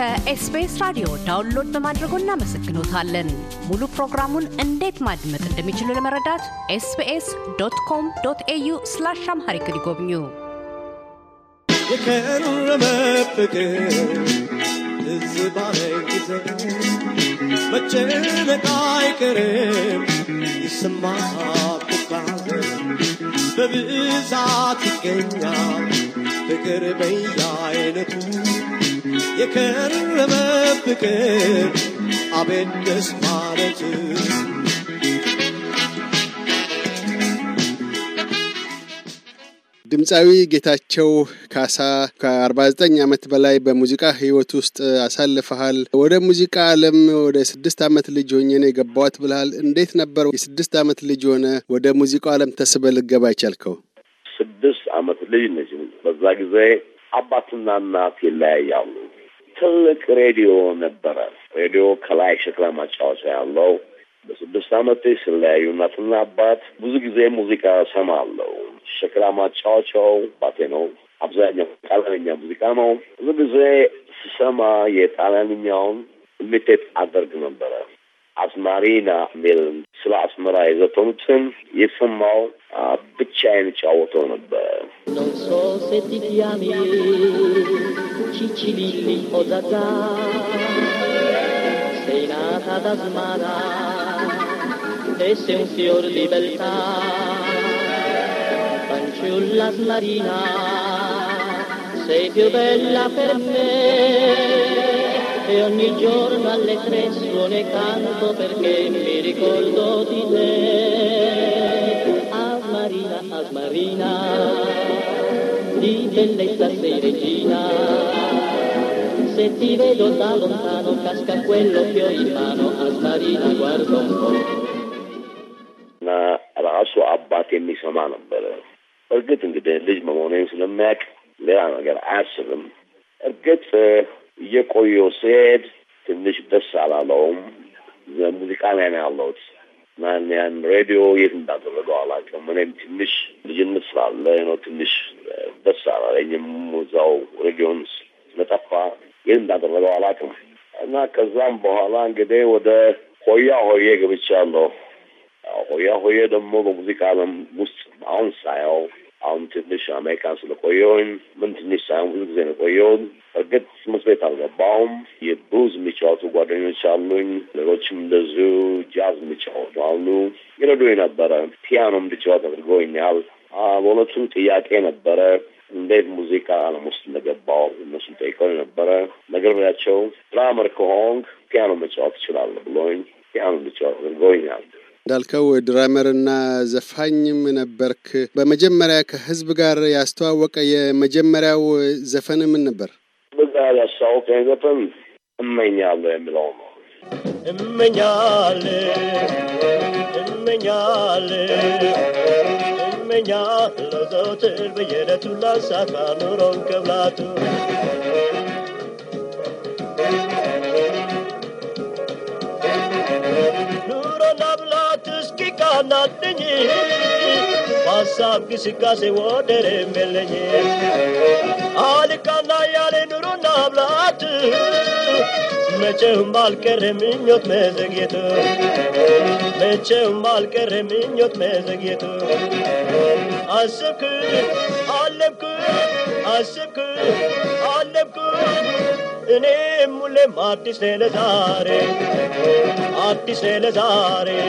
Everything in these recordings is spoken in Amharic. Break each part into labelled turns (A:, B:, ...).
A: ከ SBS ራዲዮ download በማድረጎ እናመሰግኖታለን። ሙሉ ፕሮግራሙን እንዴት ማድመጥ እንደሚችሉ ለመረዳት SBS dot com dot au slash Amharic ይጎብኙ።
B: የከረመ ፍቅር ትዝ ባለኝ ጊዜ መጨነቅ አይቀርም ይሰማሃል ትካዜ በብዛት ይገኛል ፍቅር በየአይነቱ የከረመ ፍቅር አቤት ደስ ማለት
C: ድምፃዊ ጌታቸው ካሳ ከ49 ዓመት በላይ በሙዚቃ ህይወት ውስጥ አሳልፈሃል። ወደ ሙዚቃ ዓለም ወደ ስድስት ዓመት ልጅ ሆኜ ነው የገባሁት ብልሃል። እንዴት ነበር የስድስት ዓመት ልጅ ሆነ ወደ ሙዚቃው ዓለም ተስበህ ልትገባ የቻልከው?
D: ስድስት ዓመት ልጅ ነች። በዛ ጊዜ አባትና እናት ይለያያሉ። ትልቅ ሬዲዮ ነበረ። ሬዲዮ ከላይ ሸክላ ማጫወቻ ያለው በስድስት ዓመት ስለያዩ እናትና አባት ብዙ ጊዜ ሙዚቃ ሰማለሁ። ሸክላ ማጫወቻው ባቴ ነው። አብዛኛው ጣሊያንኛ ሙዚቃ ነው። ብዙ ጊዜ ስሰማ የጣሊያንኛውን ኢሚቴት አደርግ ነበረ። አስማሪና ሚል ስለ አስመራ የዘፈኑትን የሰማው ብቻዬን እጫወተው ነበረ።
E: Non so se ti chiami Ciccirilli o Zazà Sei nata da Smara e sei un fior di beltà Fanciulla Smarina sei più bella per me e ogni giorno alle tre suono e canto perché mi ricordo di te. A Marina, a Marina, di bellezza sei regina. Se ti vedo da lontano casca quello che ho in mano, a Marina un po'.
D: أنا رأس وعباتي إني سمان بره لقيت إني لجمة مونين سلمك لا أنا قال عاشر لقيت في እየቆየሁ ስሄድ ትንሽ ደስ አላለውም። ሙዚቃ ላይ ነው ያለሁት እና ያን ሬዲዮ የት እንዳደረገው አላውቅም። እኔም ትንሽ ልጅነት ስላለ ነው ትንሽ ደስ አላለኝም። እዛው ሬዲዮን ስለጠፋ የት እንዳደረገው አላውቅም እና ከዛም በኋላ እንግዲህ ወደ ሆያ ሆዬ ገብቻለሁ። ሆያ ሆዬ ደግሞ በሙዚቃ ዓለም ውስጥ አሁን ሳየው አሁን ትንሽ አሜሪካን ስለቆየሁኝ ምን ትንሽ ሳይሆን ብዙ ጊዜ ነው የቆየሁት። እርግጥ ትምህርት ቤት አልገባሁም። የብሉዝ የሚጫወቱ ጓደኞች አሉኝ። ሌሎችም እንደዚሁ ጃዝ የሚጫወቱ አሉ። ይረዱኝ ነበረ። ፒያኖ እንድጫወት አድርገውኛል። በእውነቱ ጥያቄ ነበረ እንዴት ሙዚቃ ዓለም ውስጥ እንደገባው እነሱን ጠይቀው ነበረ። ነግሬያቸው ድራመር ከሆንክ ፒያኖ መጫወት ትችላለህ ብሎኝ ፒያኖ እንድጫወት አድርገውኛል።
C: እንዳልከው ድራመርና ዘፋኝም ነበርክ። በመጀመሪያ ከህዝብ ጋር ያስተዋወቀ የመጀመሪያው ዘፈን ምን ነበር?
D: ዘፈን እመኛለሁ የሚለው ነው።
B: እመኛለ እመኛለ እመኛለሁ ዘወትር በየዕለቱ ላሳካ ኑሮን ከብላቱ natinyi masabisika se wodere melenye alikana yale nuru nablat meche umbal kere minyot mezegietu meche umbal kere minyot mezegietu asıkı alemkı asıkı alemkı. Ne mule mati sele zare ማቲ ስለ ዛሬ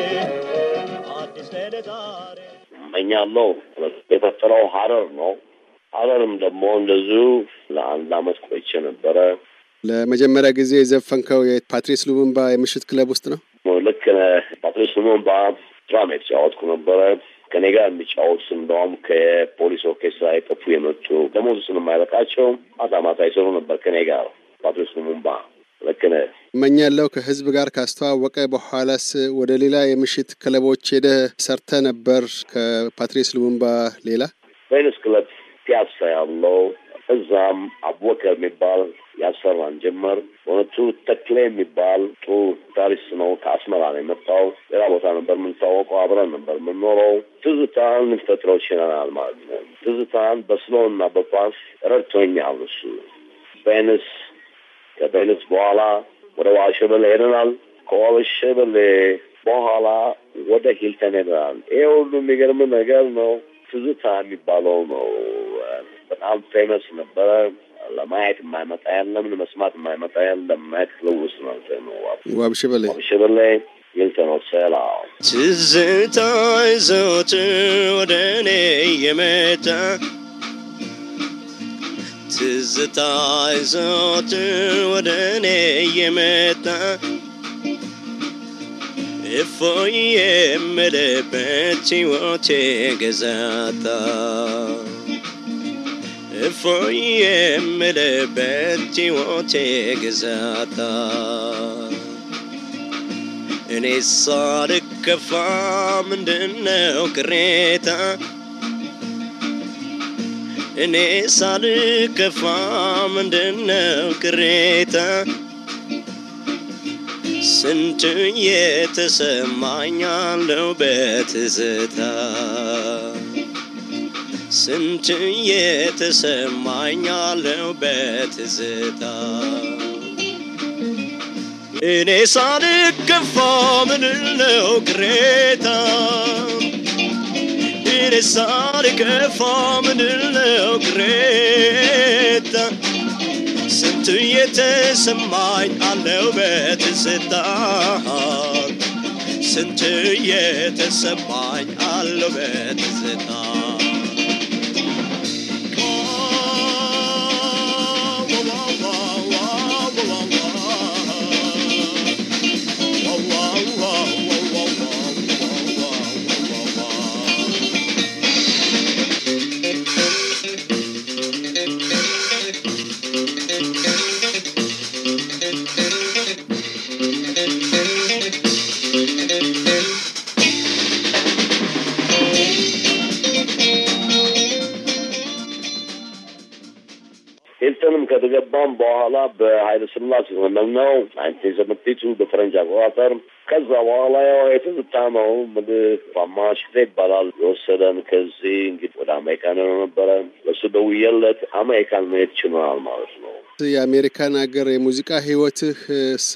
B: ለዛሬ
D: እመኛለሁ የፈጠረው ሀረር ነው። ሀረርም ደግሞ እንደዚሁ ለአንድ አመት ቆይቼ ነበረ።
C: ለመጀመሪያ ጊዜ የዘፈንከው የፓትሪስ ሉሙምባ የምሽት ክለብ ውስጥ ነው?
D: ልክ ፓትሪስ ሉሙምባ drum የተጫወትኩ ነበረ። ከኔ ጋር የሚጫወቱ እንደውም ከፖሊስ ኦርኬስትራ የጠፉ የመጡ ደሞዝ ስለማይበቃቸው ማታ ማታ ይሰሩ ነበር ከኔ ጋር ፓትሪስ ሉሙምባ። ልክ ነህ።
C: እመኛለሁ ከህዝብ ጋር ካስተዋወቀ በኋላስ ወደ ሌላ የምሽት ክለቦች ሄደህ ሰርተ ነበር ከፓትሪስ ሉሙምባ ሌላ?
D: ቬኒስ ክለብ ፒያሳ ያለው እዛም አቡበከር የሚባል ያሰራን ጀመር። በእውነቱ ተክሌ የሚባል ጥሩ ጊታሪስት ነው። ከአስመራ ነው የመጣው። ሌላ ቦታ ነበር የምንታወቀው። አብረን ነበር የምንኖረው። ትዝታን ልንፈጥረው ችለናል ማለት ነው። ትዝታን በ slow በፓስ ረድቶኛል እሱ ቬኒስ ከቬኒስ በኋላ ወደ ዋልሸበሌ ሄደናል። ከዋልሸበሌ በኋላ ወደ ሂልተን ሄደናል። ይሄ ሁሉ የሚገርም ነገር ነው። ትዝታ የሚባለው ነው። በጣም ፌመስ ነበረ። ለማየት የማይመጣ የለም፣ ለመስማት የማይመጣ የለም። ማየት ክለውስ ነው ነው ዋልሸበሌ ሂልተን ሆቴል
B: ትዝታ ዘወትር ወደ እኔ የመጣ ትዝታ ዘወትር ወደ እኔ የመጣ እፎይ የምልበት ሕይወቴ ገዛታ እፎይ የምልበት ሕይወቴ ገዛታ እኔ ሳልከፋ ምንድነው ቅሬታ እኔ ሳልከፋ ምንድነው ቅሬታ? ስንት የተሰማኛለው በትዝታ? ስንት የተሰማኛለው በትዝታ? እኔ ሳልከፋ ምንለው ቅሬታ እኔ ሳልከፋ ምንለው ቅሬታ ስንት የተሰማኝ አለው በትዝታ ስንት የተሰማኝ አለው በትዝታ
D: ሂልተንም ከተገባም በኋላ በኃይለ ስላሴ ዘመን ነው nineteen seventy በፈረንጅ አቆጣጠር። ከዛ በኋላ ያው የትዝታ ነው ምልህ ማማሽቴ ይባላል የወሰደን ከዚህ እንግዲህ ወደ አሜሪካን ነው ነበረ። ለሱ ደውዬለት አሜሪካን መሄድ ችለናል ማለት ነው።
C: የአሜሪካን ሀገር የሙዚቃ ህይወትህስ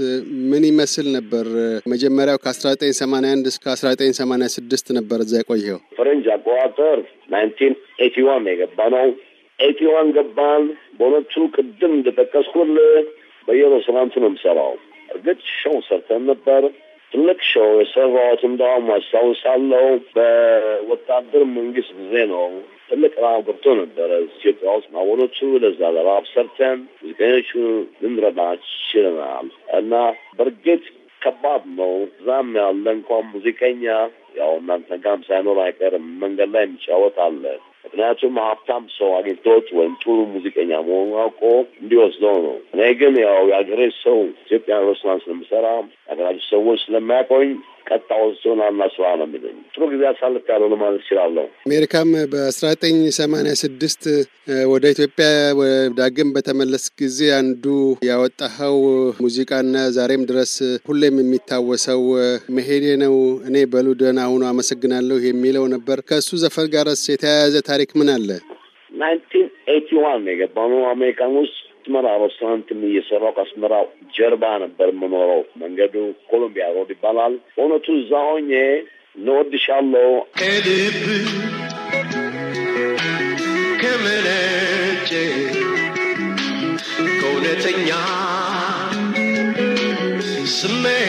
C: ምን ይመስል ነበር? መጀመሪያው ከአስራ ዘጠኝ ሰማንያ አንድ እስከ አስራ ዘጠኝ ሰማንያ ስድስት ነበር እዛ የቆየው።
D: ፈረንጅ አቆጣጠር nineteen eighty one የገባ ነው። eighty one ገባን። በሁለቱ ቅድም እንደጠቀስኩልህ በየሬስቶራንቱ ነው የምሰራው። እርግጥ show ሰርተን ነበር። ትልቅ show የሰራሁት እንደውም አስታውሳለሁ በወታደር መንግስት ጊዜ ነው። ትልቅ ራብ ገብቶ ነበረ ኢትዮጵያ ውስጥ ማወኖቹ ለዛ ለራብ ሰርተን ሙዚቀኞቹ ልንረዳ ችለናል እና በእርግጥ ከባድ ነው። እዛም ያለ እንኳን ሙዚቀኛ ያው እናንተ ጋርም ሳይኖር አይቀርም መንገድ ላይ የሚጫወት አለ። ምክንያቱም ሀብታም ሰው አግኝቶት ወይም ጥሩ ሙዚቀኛ መሆኑ አውቆ እንዲወስደው ነው። እኔ ግን ያው የሀገሬ ሰው ኢትዮጵያ ሬስቶራንት ስለምሰራ የሀገራችን ሰዎች ስለሚያቆኝ ቀጣ ወስዶን አና ስራ ነው የሚለኝ። ጥሩ ጊዜ አሳልፍ ያለው ለማለት እችላለሁ።
C: አሜሪካም በአስራ ዘጠኝ ሰማንያ ስድስት ወደ ኢትዮጵያ ዳግም በተመለስ ጊዜ አንዱ ያወጣኸው ሙዚቃና ዛሬም ድረስ ሁሌም የሚታወሰው መሄዴ ነው እኔ በሉ ደህና ሁኑ አመሰግናለሁ የሚለው ነበር። ከእሱ ዘፈን ጋርስ የተያያዘ ታሪክ ምን አለ?
D: nineteen eighty one ነው የገባነው አሜሪካን ውስጥ አስመራ ሬስቶራንትም እየሰራው ከአስመራ ጀርባ ነበር የምኖረው። መንገዱ ኮሎምቢያ ሮድ ይባላል። በእውነቱ እዛ ሆኜ እንወድሻለሁ
B: ከልብ ከመነጨ ከእውነተኛ ስሜት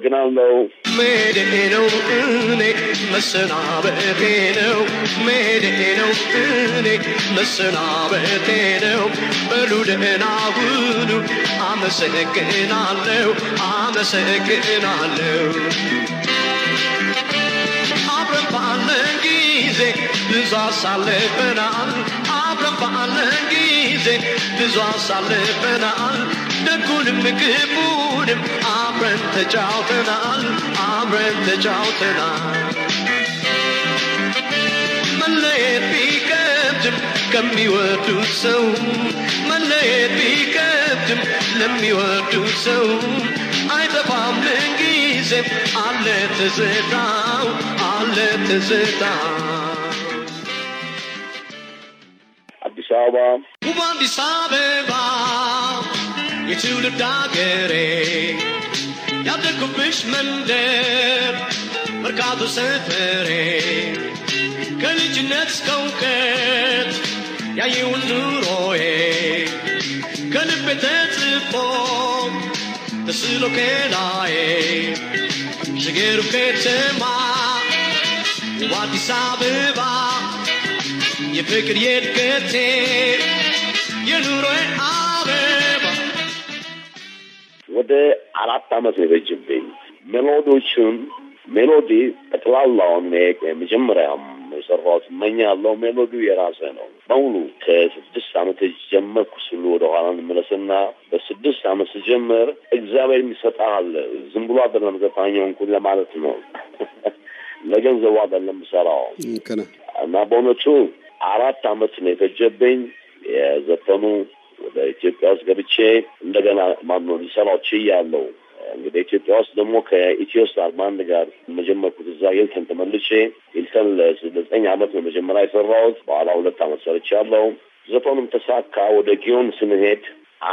D: አመሰግናለሁ።
B: እኔ መሰናበቴ ነው። ነው እኔ መሰናበቴ ነው። በሉ ደህና ሁኑ። አመሰግናለሁ። አመሰግናለሁ። አብረን ባለን ብዙ አሳልፈናል። አብረን ባለን ጊዜ አብረን ተጫውተናል አብረን ተጫውተናል መለየት ቢከብድም ከሚወዱት ሰው መለየት ቢከብድም ለሚወዱት ሰው አይጠፋም ምንጊዜም አለ ትዝታው አለ ትዝታው
D: አዲስ አበባ
B: ውብ አዲስ አበባ የትውልድ አገሬ ያደግኩብሽ መንደር መርካቶ ሰፈሬ ከልጅነት እስከ እውቀት ያየውን ኑሮዬ ከልቤ ተጽፎ ተስሎ ከላዬ ሽገሩ ከተማ ውብ አዲስ አበባ የፍቅር የእድገቴ የኑሮዬ አበባ
D: ወደ አራት አመት ነው የፈጅብኝ። melody ዎቹን melody ጠቅላላውን የመጀመሪያም የሰራሁት እመኛለሁ። melody ው የራሴ ነው። በሙሉ ከስድስት አመት ጀመርኩ ስሉ ወደ ኋላ እንመለስና በስድስት አመት ስጀምር እግዚአብሔር የሚሰጣል ዝም ብሎ አይደለም ዘፋኛው እንኳን ለማለት ነው። ለገንዘቡ አይደለም
C: ነው።
D: እና በእውነቱ አራት አመት ነው የፈጀብኝ። የዘፈኑ ወደ ኢትዮጵያ ውስጥ ገብቼ እንደገና ማነው ሊሰራው ችያለሁ። እንግዲህ ኢትዮጵያ ውስጥ ደግሞ ከኢትዮ ስታር ጋር መጀመርኩት እዛ ሂልተን ተመልሼ ሂልተን ለዘጠኝ አመት ነው መጀመሪያ የሰራሁት። በኋላ ሁለት አመት ሰርቻለሁ። ዘፈኑም ተሳካ። ወደ ጊዮን ስንሄድ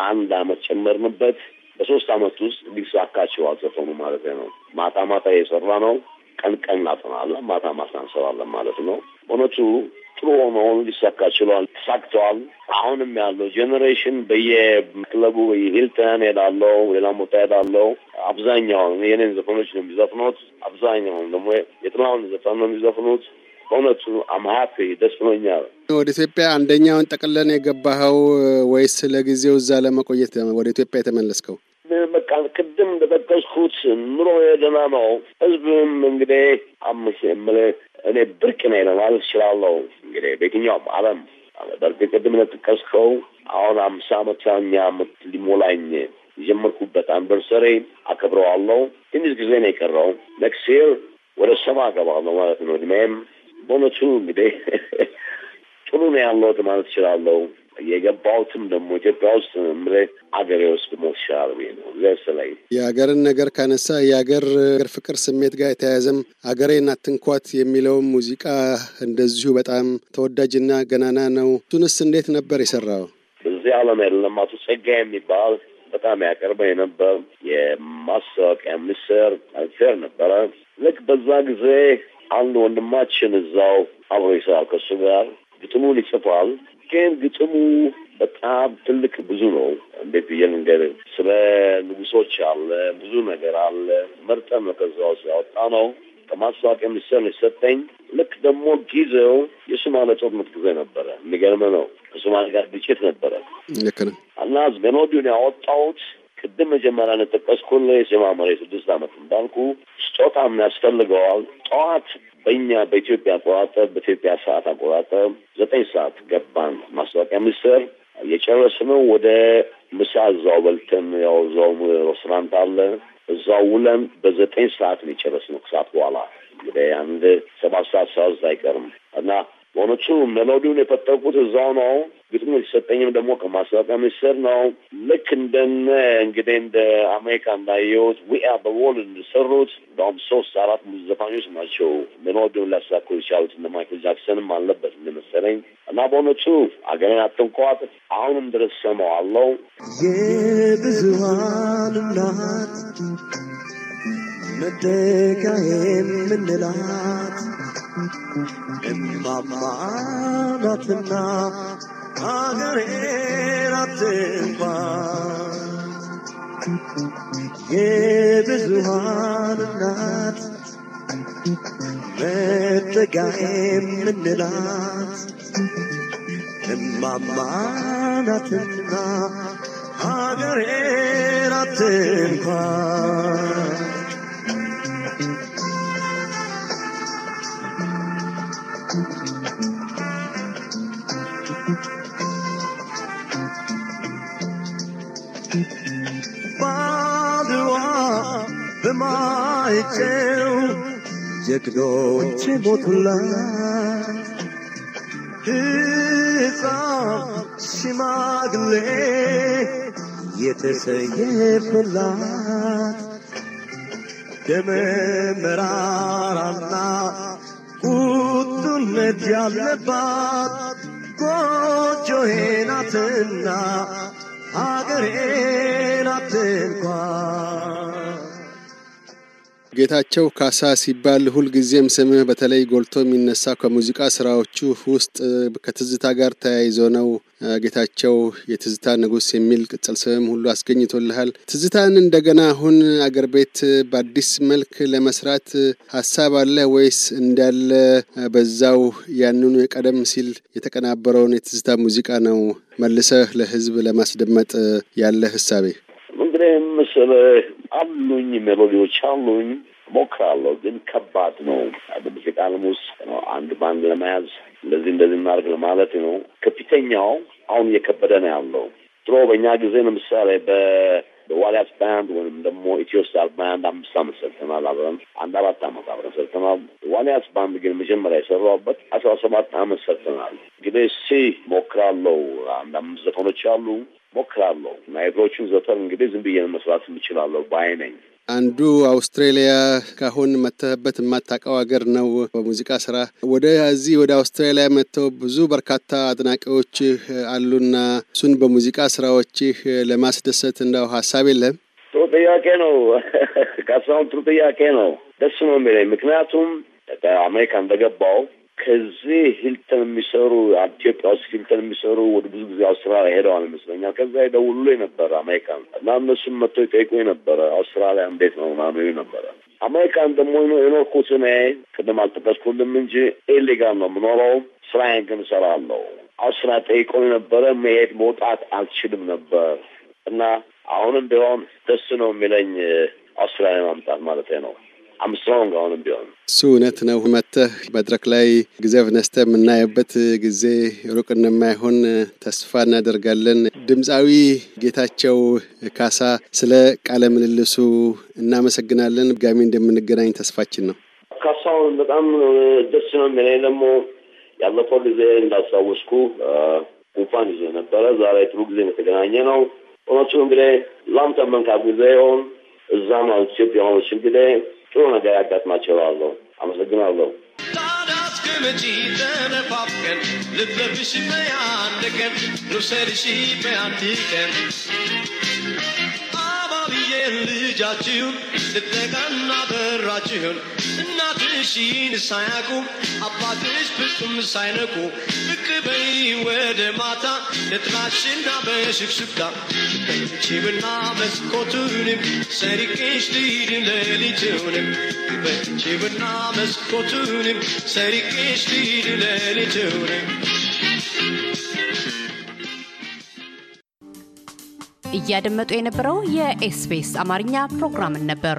D: አንድ አመት ጨመርንበት። በሶስት አመት ውስጥ ሊሳካ ዘፈኑ ማለት ነው። ማታ ማታ የሰራ ነው። ቀን ቀን እናጠናለን፣ ማታ ማታ እንሰራለን ማለት ነው። እውነቱ ሆኖ ሊሳካ ችሏል፣ ተሳክተዋል። አሁንም ያለው generation በየክለቡ ሂልተን ሄዳለው፣ ሌላም ቦታ ሄዳለው። አብዛኛውን የኔን ዘፈኖች ነው የሚዘፍኑት። አብዛኛውን ደግሞ የጥላሁንን ዘፈን ነው የሚዘፍኑት። በእውነቱ I'm happy ደስ ብሎኛል።
C: ወደ ኢትዮጵያ አንደኛውን ጠቅለን የገባኸው ወይስ ለጊዜው እዛ ለመቆየት ወደ ኢትዮጵያ የተመለስከው?
D: በቃ ቅድም እንደጠቀስኩት ኑሮ ደህና ነው። ህዝብም እንግዲህ እኔ ብርቅ ነኝ ለማለት እችላለሁ። እንግዲህ በየትኛውም ዓለም በእርግጥ ቅድም እንደጠቀስከው አሁን አምሳ አመተኛ አመት ሊሞላኝ የጀመርኩበት anniversary አከብረዋለሁ። ትንሽ ጊዜ ነው የቀረው። next year ወደ ሰባ እገባለሁ ማለት ነው። እድሜም በእውነቱ እንግዲህ ጥሩ ነው ያለሁት ማለት እችላለሁ። የገባሁትም ደግሞ ኢትዮጵያ ውስጥ ምሬ አገሬ ውስጥ ሞት ብዬ ነው ዘርስ ላይ
C: የሀገርን ነገር ካነሳ የሀገር ፍቅር ስሜት ጋር የተያያዘም አገሬን አትንኳት የሚለውም ሙዚቃ እንደዚሁ በጣም ተወዳጅና ገናና ነው። እሱንስ እንዴት ነበር የሰራው?
D: በዚህ ዓለም የለም አቶ ጸጋ የሚባል በጣም ያቀርበኝ ነበር። የማስታወቂያ ሚኒስትር ፌር ነበረ። ልክ በዛ ጊዜ አንድ ወንድማችን እዛው አብሮ ይሰራል ከእሱ ጋር ግጥሙን ይጽፋል። ግን ግጥሙ በጣም ትልቅ ብዙ ነው። እንዴት ብዬ ልንገርህ? ስለ ንጉሶች አለ፣ ብዙ ነገር አለ። መርጠን ነው ከዛ ውስጥ ያወጣ ነው። ከማስታወቂያ ሚኒስቴር ነው የሰጠኝ። ልክ ደግሞ ጊዜው የሶማሌ ጦርነት ጊዜ ነበረ። የሚገርም ነው። ከሶማሌ ጋር ግጭት ነበረ
C: ልክ ነው።
D: እና ሜሎዲውን ያወጣሁት ቅድም መጀመሪያ እንደጠቀስኩልህ የጀማመረ የስድስት ዓመት እንዳልኩ ስጦታም ያስፈልገዋል። ጠዋት በእኛ በኢትዮጵያ አቆጣጠር በኢትዮጵያ ሰዓት አቆጣጠር ዘጠኝ ሰዓት ገባን። ማስታወቂያ ሚኒስቴር የጨረስነው ወደ ምሳ እዛው በልተን ያው እዛው ሬስቶራንት አለ። እዛው ውለን በዘጠኝ ሰዓት ነው የጨረስነው። ከሰዓት በኋላ እንግዲህ አንድ ሰባት ሰዓት ሰዓት አይቀርም። እና በእውነቱ ሜሎዲውን የፈጠርኩት እዛው ነው። ግጥሙ የተሰጠኝም ደግሞ ከማስታወቂያ ሚኒስቴር ነው። ልክ እንደነ እንግዲህ እንደ አሜሪካ እንዳየሁት ዊአ በወል እንደሰሩት እንደውም ሶስት አራት ዘፋኞች ናቸው ሜሎዲውን ሊያሳኩ የቻሉት እነ ማይክል ጃክሰንም አለበት እንደመሰለኝ እና በእውነቱ አገሬን አትንኳት አሁንም ድረስ ሰማዋለሁ።
F: የብዙሃን እናት መጠጊያ የምንላት እማማ ናትና አገሬን አትንኳት የብዙሃን እናት መጠጊያ የምንላት እማማ ናትና ሀገሬን ጀግኖች ሞቱላት ሕፃን ሽማግሌ የተሰየፈላት ደመ መራራና ቁጡነት ያለባት ጎጆዬ ናትና አገሬ ናት እንኳን
C: ጌታቸው ካሳ ሲባል ሁልጊዜም ስምህ በተለይ ጎልቶ የሚነሳው ከሙዚቃ ስራዎቹ ውስጥ ከትዝታ ጋር ተያይዞ ነው። ጌታቸው የትዝታ ንጉሥ የሚል ቅጽል ስምም ሁሉ አስገኝቶልሃል። ትዝታን እንደገና አሁን አገር ቤት በአዲስ መልክ ለመስራት ሀሳብ አለ ወይስ እንዳለ በዛው ያንኑ የቀደም ሲል የተቀናበረውን የትዝታ ሙዚቃ ነው መልሰህ ለህዝብ ለማስደመጥ ያለህ ሀሳብ?
D: እንግዲህ መሰለህ አሉኝ ሜሎዲዎች አሉኝ ሞክራለሁ፣ ግን ከባድ ነው። በሙዚቃ ዓለም ውስጥ አንድ ባንድ ለመያዝ እንደዚህ እንደዚህ እናድርግ ለማለት ነው። ከፊተኛው አሁን እየከበደ ነው ያለው። ድሮ በእኛ ጊዜ ለምሳሌ በ በዋሊያስ ባንድ ወይም ደግሞ ኢትዮ ስታር ባንድ አምስት አመት ሰርተናል አብረን አንድ አራት አመት አብረን ሰርተናል። ዋሊያስ ባንድ ግን መጀመሪያ የሰራሁበት አስራ ሰባት አመት ሰርተናል። እንግዲህ ሲ ሞክራለሁ። አንድ አምስት ዘፈኖች አሉ ሞክራለሁ እና ዘፈን እንግዲህ ዝም ብዬ መስራት የምችላለሁ ባይ ነኝ።
C: አንዱ አውስትሬሊያ ካሁን መተህበት የማታውቀው ሀገር ነው። በሙዚቃ ስራ ወደዚህ ወደ አውስትራሊያ መጥተው ብዙ በርካታ አድናቂዎችህ አሉና እሱን በሙዚቃ ስራዎችህ ለማስደሰት እንደው ሀሳብ የለም?
D: ጥሩ ጥያቄ ነው ካሳሁን፣ ጥሩ ጥያቄ ነው። ደስ ነው የሚለኝ ምክንያቱም አሜሪካ እንደገባው ከዚህ ሂልተን የሚሰሩ ኢትዮጵያ ውስጥ ሂልተን የሚሰሩ ወደ ብዙ ጊዜ አውስትራሊያ ሄደዋል ይመስለኛል። ከዛ ይደውሉልኝ ነበረ አሜሪካን እና እነሱም መጥተው ይጠይቁኝ ነበረ አውስትራሊያ እንዴት ነው ምናምን ይሉኝ ነበረ። አሜሪካን ደግሞ የኖርኩት እኔ ቅድም አልጠቀስኩልም እንጂ ኢሊጋል ነው የምኖረው። ስራዬን ግን እሰራለሁ። አውስትራሊያ ጠይቀው ነበረ መሄድ መውጣት አልችልም ነበር እና አሁንም ቢሆን ደስ ነው የሚለኝ አውስትራሊያ ማምጣት ማለት ነው።
C: እሱ እውነት ነው። መጥተህ መድረክ ላይ ጊዜ ነስተህ የምናየበት ጊዜ ሩቅ እንደማይሆን ተስፋ እናደርጋለን። ድምፃዊ ጌታቸው ካሳ ስለ ቃለ ምልልሱ እናመሰግናለን። ድጋሚ እንደምንገናኝ ተስፋችን ነው።
D: ካሳሁን በጣም ደስ ነው የሚለኝ ደግሞ ያለፈው ጊዜ እንዳስታወስኩ ጉንፋን ይዞ ነበረ። ዛሬ ጥሩ ጊዜ የተገናኘ ነው። እውነቱ እንግዲህ ላንተ መንካት ጊዜ ይሆን እዛም ኢትዮጵያኖች እንግዲህ Sono da jak dat
G: mačevalo, am zagnalo. جیتن پاپ کن لب لبشی بیان دکن رو سرشی بیان دیکن آبا بیلی جاچیون لب لگن نادر راچیون ناتشین سایکم አባትሽ ፍጹም ሳይነቁ ብቅ በይ ወደ ማታ ለጥናሽና በሽክሽክታ በችብና መስኮቱንም ሰሪቄሽ ልሂድን ሌሊቱንም በችብና መስኮቱንም ሰሪቄሽ ልሂድን ሌሊቱንም
A: እያደመጡ የነበረው የኤስቢኤስ አማርኛ ፕሮግራምን ነበር።